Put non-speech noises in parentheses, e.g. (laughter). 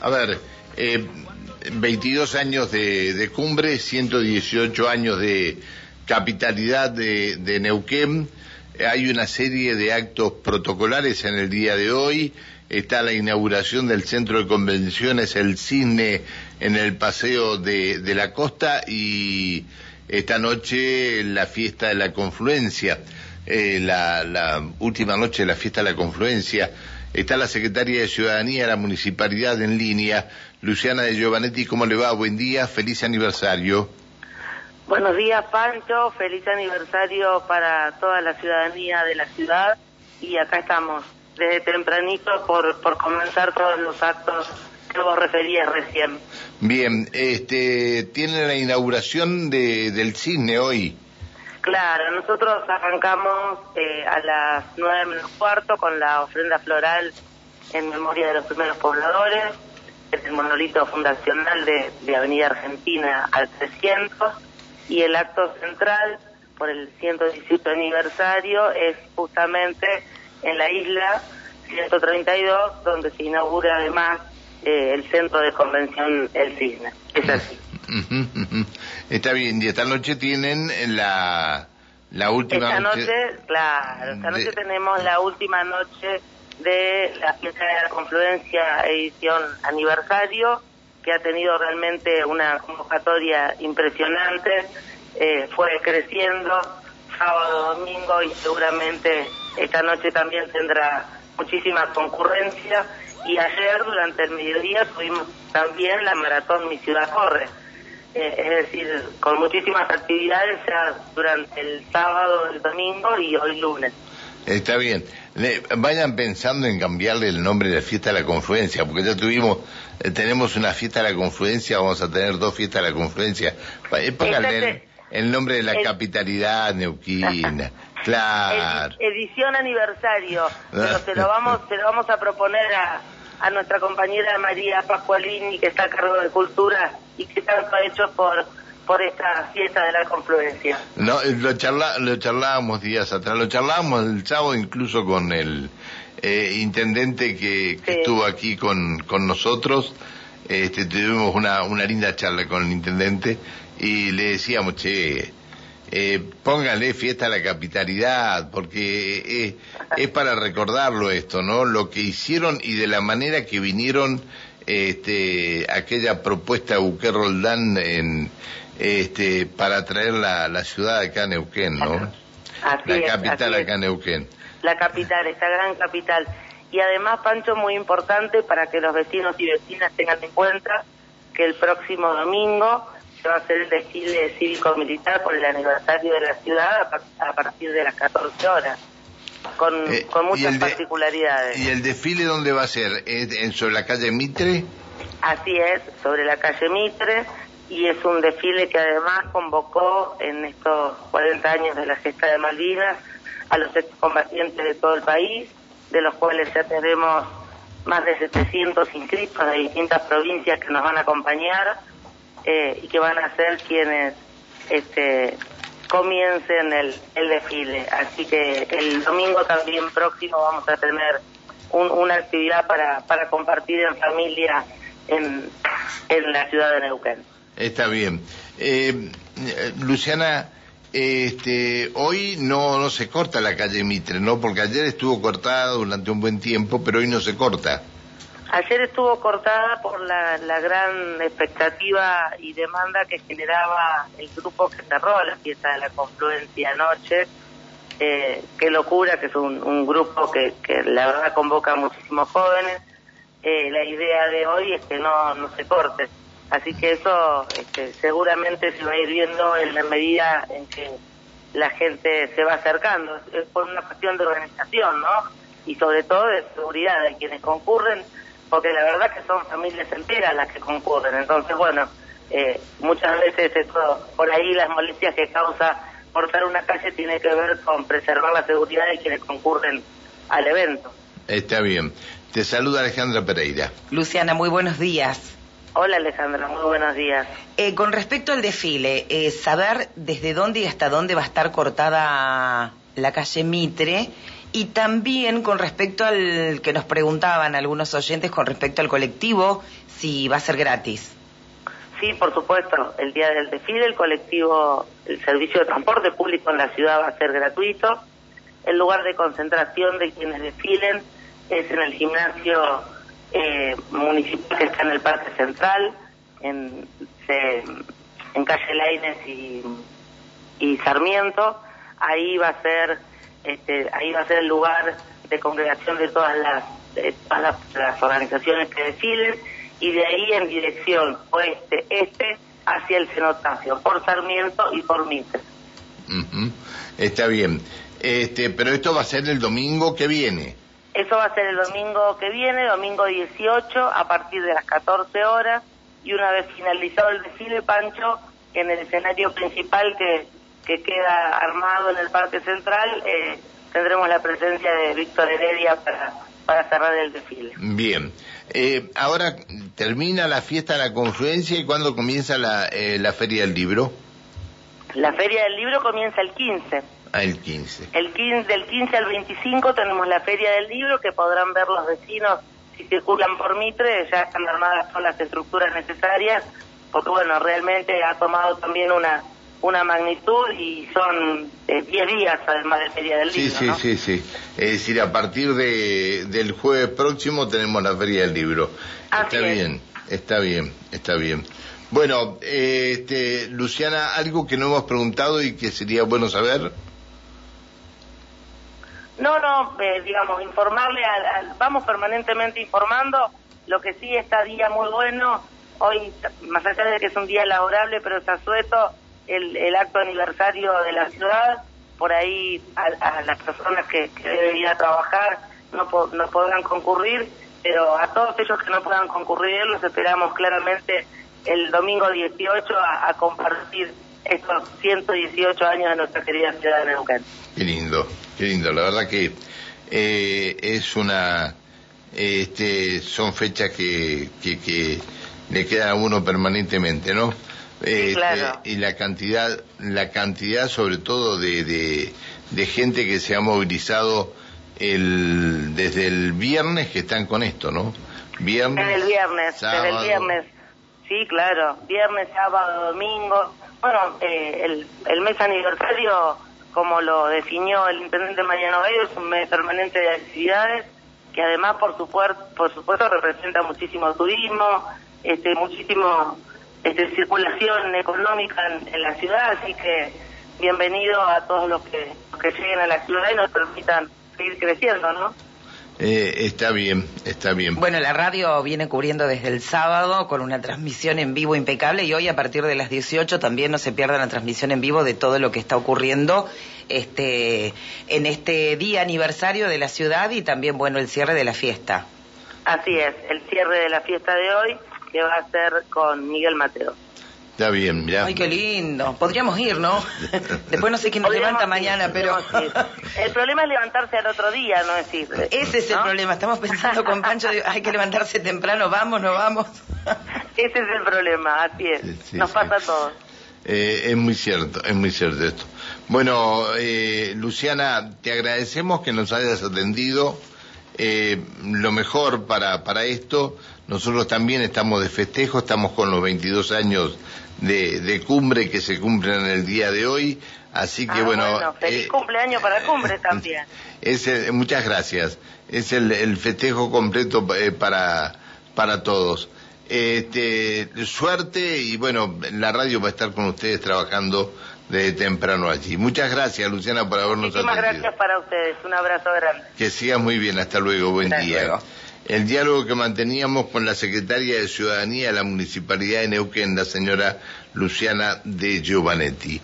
A ver, eh, 22 años de, de, cumbre, 118 años de capitalidad de, de Neuquén. Hay una serie de actos protocolares en el día de hoy. Está la inauguración del centro de convenciones, el Cisne, en el paseo de, la costa y esta noche la fiesta de la confluencia, eh, la, la última noche de la fiesta de la confluencia. Está la secretaria de Ciudadanía de la Municipalidad en línea, Luciana de Giovanetti. ¿Cómo le va? Buen día, feliz aniversario. Buenos días, Pancho. Feliz aniversario para toda la ciudadanía de la ciudad. Y acá estamos, desde tempranito, por, por comenzar todos los actos que vos referías recién. Bien, este, tiene la inauguración de, del cine hoy. Claro, nosotros arrancamos eh, a las nueve menos cuarto con la ofrenda floral en memoria de los primeros pobladores, es el monolito fundacional de, Avenida Argentina al 300 y el acto central por el 118 aniversario es justamente en la isla 132 donde se inaugura además eh, el centro de convención El Cisne. Es así. (laughs) Está bien, y esta noche tienen la, la última esta noche. claro, esta noche tenemos la última noche de la fiesta de la confluencia edición aniversario, que ha tenido realmente una convocatoria impresionante, eh, fue creciendo sábado, domingo y seguramente esta noche también tendrá muchísima concurrencia y ayer durante el mediodía tuvimos también la maratón Mi Ciudad Corre eh, es decir, con muchísimas actividades ya durante el sábado, el domingo y hoy lunes. Está bien. vayan pensando en cambiarle el nombre de la fiesta de la confluencia, porque ya tuvimos, eh, tenemos una fiesta de la confluencia, vamos a tener dos fiestas de la confluencia. Eh, pónganle el, nombre de la capitalidad neuquina. (laughs) Claro. edición aniversario. (laughs) Pero se lo vamos, se lo vamos a proponer a, a nuestra compañera María Pascualini, que está a cargo de Cultura y que tanto ha hecho por por esta fiesta de la confluencia. No, eh, lo, charla, lo charlábamos días atrás, lo charlábamos el sábado incluso con el eh, intendente que, estuvo aquí con, con nosotros. Este, tuvimos una, una linda charla con el intendente y le decíamos, che, eh, póngale fiesta a la capitalidad, porque eh, es para recordarlo esto, ¿no? Lo que hicieron y de la manera que vinieron este, aquella propuesta de Uque Roldán en, este, para traer la, la ciudad acá a Neuquén, ¿no? la capital acá en Neuquén. La capital, esta gran capital. Y además, Pancho, muy importante para que los vecinos y vecinas tengan en cuenta que el próximo domingo se va a hacer el desfile cívico-militar por el aniversario de la ciudad a, partir de las 14 horas, con, eh, con muchas particularidades. ¿Y el desfile dónde va a ser? ¿En, ¿Sobre la calle Mitre? Así es, sobre la calle Mitre, y es un desfile que además convocó en estos 40 años de la gesta de Malvinas a los excombatientes de todo el país, de los cuales ya tenemos más de 700 inscritos de distintas provincias que nos van a acompañar eh, y que van a ser quienes este, comiencen el, el desfile. Así que el domingo también próximo vamos a tener una actividad para, para compartir en familia en, en la ciudad de Neuquén. Está bien. Eh, Luciana, este, hoy no, no se corta la calle Mitre, ¿no? Porque ayer estuvo cortada durante un buen tiempo, pero hoy no se corta. Ayer estuvo cortada por la, gran expectativa y demanda que generaba el grupo que cerró la fiesta de la confluencia anoche. Eh, qué locura, que es un, un grupo que, que, la verdad convoca a muchísimos jóvenes. Eh, la idea de hoy es que no, no se corte. Así que eso este, seguramente se va a ir viendo en la medida en que la gente se va acercando. Es por una cuestión de organización, ¿no? Y sobre todo de seguridad de quienes concurren porque la verdad que son familias enteras las que concurren. Entonces, bueno, eh, muchas veces esto, por ahí las molestias que causa cortar una calle tiene que ver con preservar la seguridad de quienes concurren al evento. Está bien. Te saluda Alejandra Pereira. Luciana, muy buenos días. Hola Alejandra, muy buenos días. Eh, con respecto al desfile, eh, saber desde dónde y hasta dónde va a estar cortada la calle Mitre Y también con respecto al que nos preguntaban algunos oyentes con respecto al colectivo, si va a ser gratis. Sí, por supuesto. El día del desfile, el colectivo, el servicio de transporte público en la ciudad va a ser gratuito. El lugar de concentración de quienes desfilen es en el gimnasio eh, municipal que está en el Parque Central, en, en calle Laines y, y Sarmiento. Ahí va a ser, este, ahí va a ser el lugar de congregación de todas las, de todas las organizaciones que desfilen y de ahí en dirección oeste-este hacia el cenotafio, por Sarmiento y por Mitre. Está bien. Este, pero esto va a ser el domingo que viene. Eso va a ser el domingo que viene, domingo 18, a partir de las 14 horas, y una vez finalizado el desfile, Pancho, en el escenario principal que, que queda armado en el Parque Central, eh, tendremos la presencia de Víctor Heredia para para cerrar el desfile. Bien. Eh, ahora termina la fiesta de la confluencia y cuándo comienza la, eh, la Feria del Libro? La Feria del Libro comienza el 15. Ah, el 15. El 15. Del 15 al 25 tenemos la Feria del Libro que podrán ver los vecinos si circulan por Mitre, ya están armadas todas las estructuras necesarias, porque bueno, realmente ha tomado también una una magnitud y son 10 eh, días además de Feria del Libro. Sí, sí, sí, sí. Es decir, a partir de, del jueves próximo tenemos la Feria del Libro. está bien, está bien, está bien. Bueno, este, Luciana, algo que no hemos preguntado y que sería bueno saber. No, no, eh, digamos, informarle, al, vamos permanentemente informando, lo que sí está día muy bueno, hoy, más allá de que es un día laborable, pero está sueto, el, acto aniversario de la ciudad, por ahí a, las personas que, deben ir a trabajar no, no podrán concurrir, pero a todos ellos que no puedan concurrir los esperamos claramente el domingo 18 a, compartir estos 118 años de nuestra querida ciudad de Neuquén. Qué lindo, qué lindo. La verdad que eh, es una, este, son fechas que, que, que le quedan a uno permanentemente, ¿no? Este, y la cantidad, la cantidad sobre todo de, de, gente que se ha movilizado el, desde el viernes que están con esto, ¿no? Viernes. Desde el viernes, desde el viernes. Sí, claro. Viernes, sábado, domingo. Bueno, eh, el, el mes aniversario, como lo definió el intendente Mariano Bello, es un mes permanente de actividades que además, por, su por supuesto, representa muchísimo turismo, este, muchísimo este, circulación económica en, la ciudad, así que bienvenido a todos los que, que lleguen a la ciudad y nos permitan seguir creciendo, ¿no? Eh, está bien, está bien. Bueno, la radio viene cubriendo desde el sábado con una transmisión en vivo impecable y hoy a partir de las 18 también no se pierda la transmisión en vivo de todo lo que está ocurriendo este, en este día aniversario de la ciudad y también, bueno, el cierre de la fiesta. Así es, el cierre de la fiesta de hoy que va a ser con Miguel Mateo. Está bien, ya. Ay, qué lindo. Podríamos ir, ¿no? (laughs) Después no sé quién nos levanta mañana, pero... (laughs) El problema es levantarse al otro día, no decir. Ese es el problema. Estamos pensando con Pancho, hay que levantarse temprano, vamos, no vamos. (laughs) Ese es el problema, así es. Nos pasa a todos. Eh, es muy cierto, es muy cierto esto. Bueno, eh, Luciana, te agradecemos que nos hayas atendido. Eh, lo mejor para, para esto. Nosotros también estamos de festejo, estamos con los 22 años de, cumbre que se cumplen en el día de hoy. Así que ah, bueno. feliz eh, cumpleaños para cumbre (laughs) también. Es muchas gracias. Es el, festejo completo eh, para, para todos. Este, suerte y bueno, la radio va a estar con ustedes trabajando de temprano allí. Muchas gracias, Luciana, por habernos Muchísimas gracias para ustedes. Un abrazo grande. Que sigas muy bien. Hasta luego. Buen día el diálogo que manteníamos con la secretaria de Ciudadanía de la Municipalidad de Neuquén, la señora Luciana de Giovanetti.